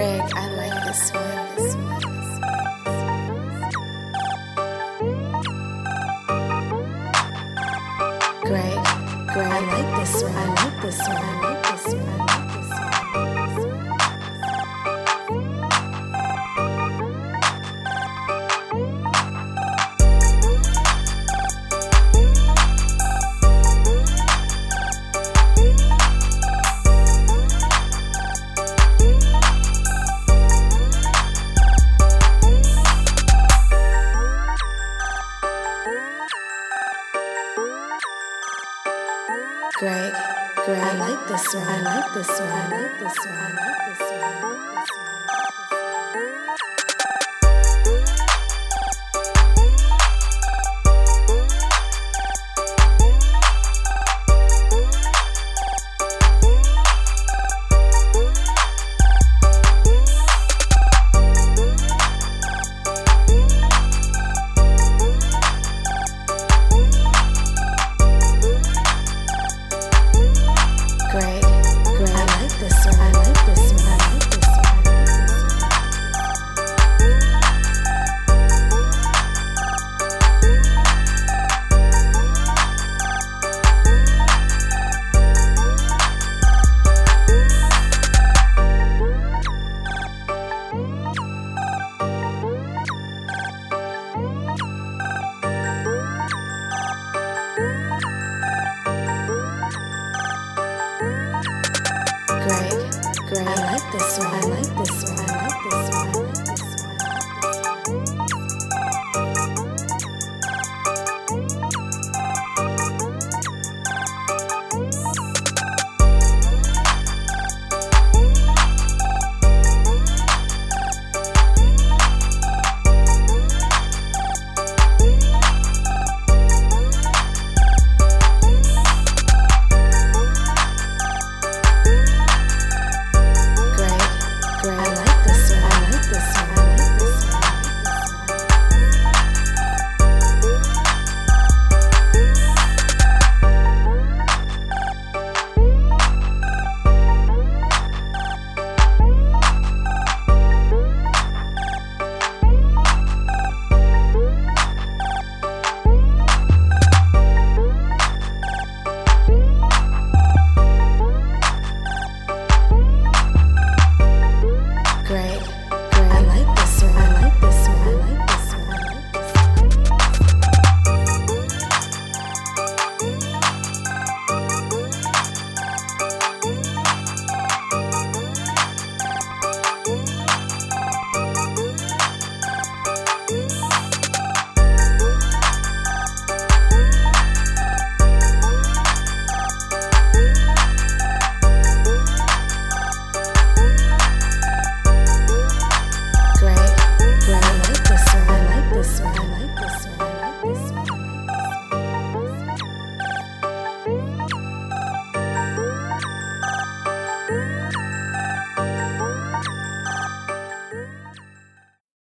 Greg, I like this one. This one. I like this one. I like this one. Great, great. I like this one. I like this one. I like this one. I like this one. I like this one. Great, Greg, I like this one. I like this one. I like this one.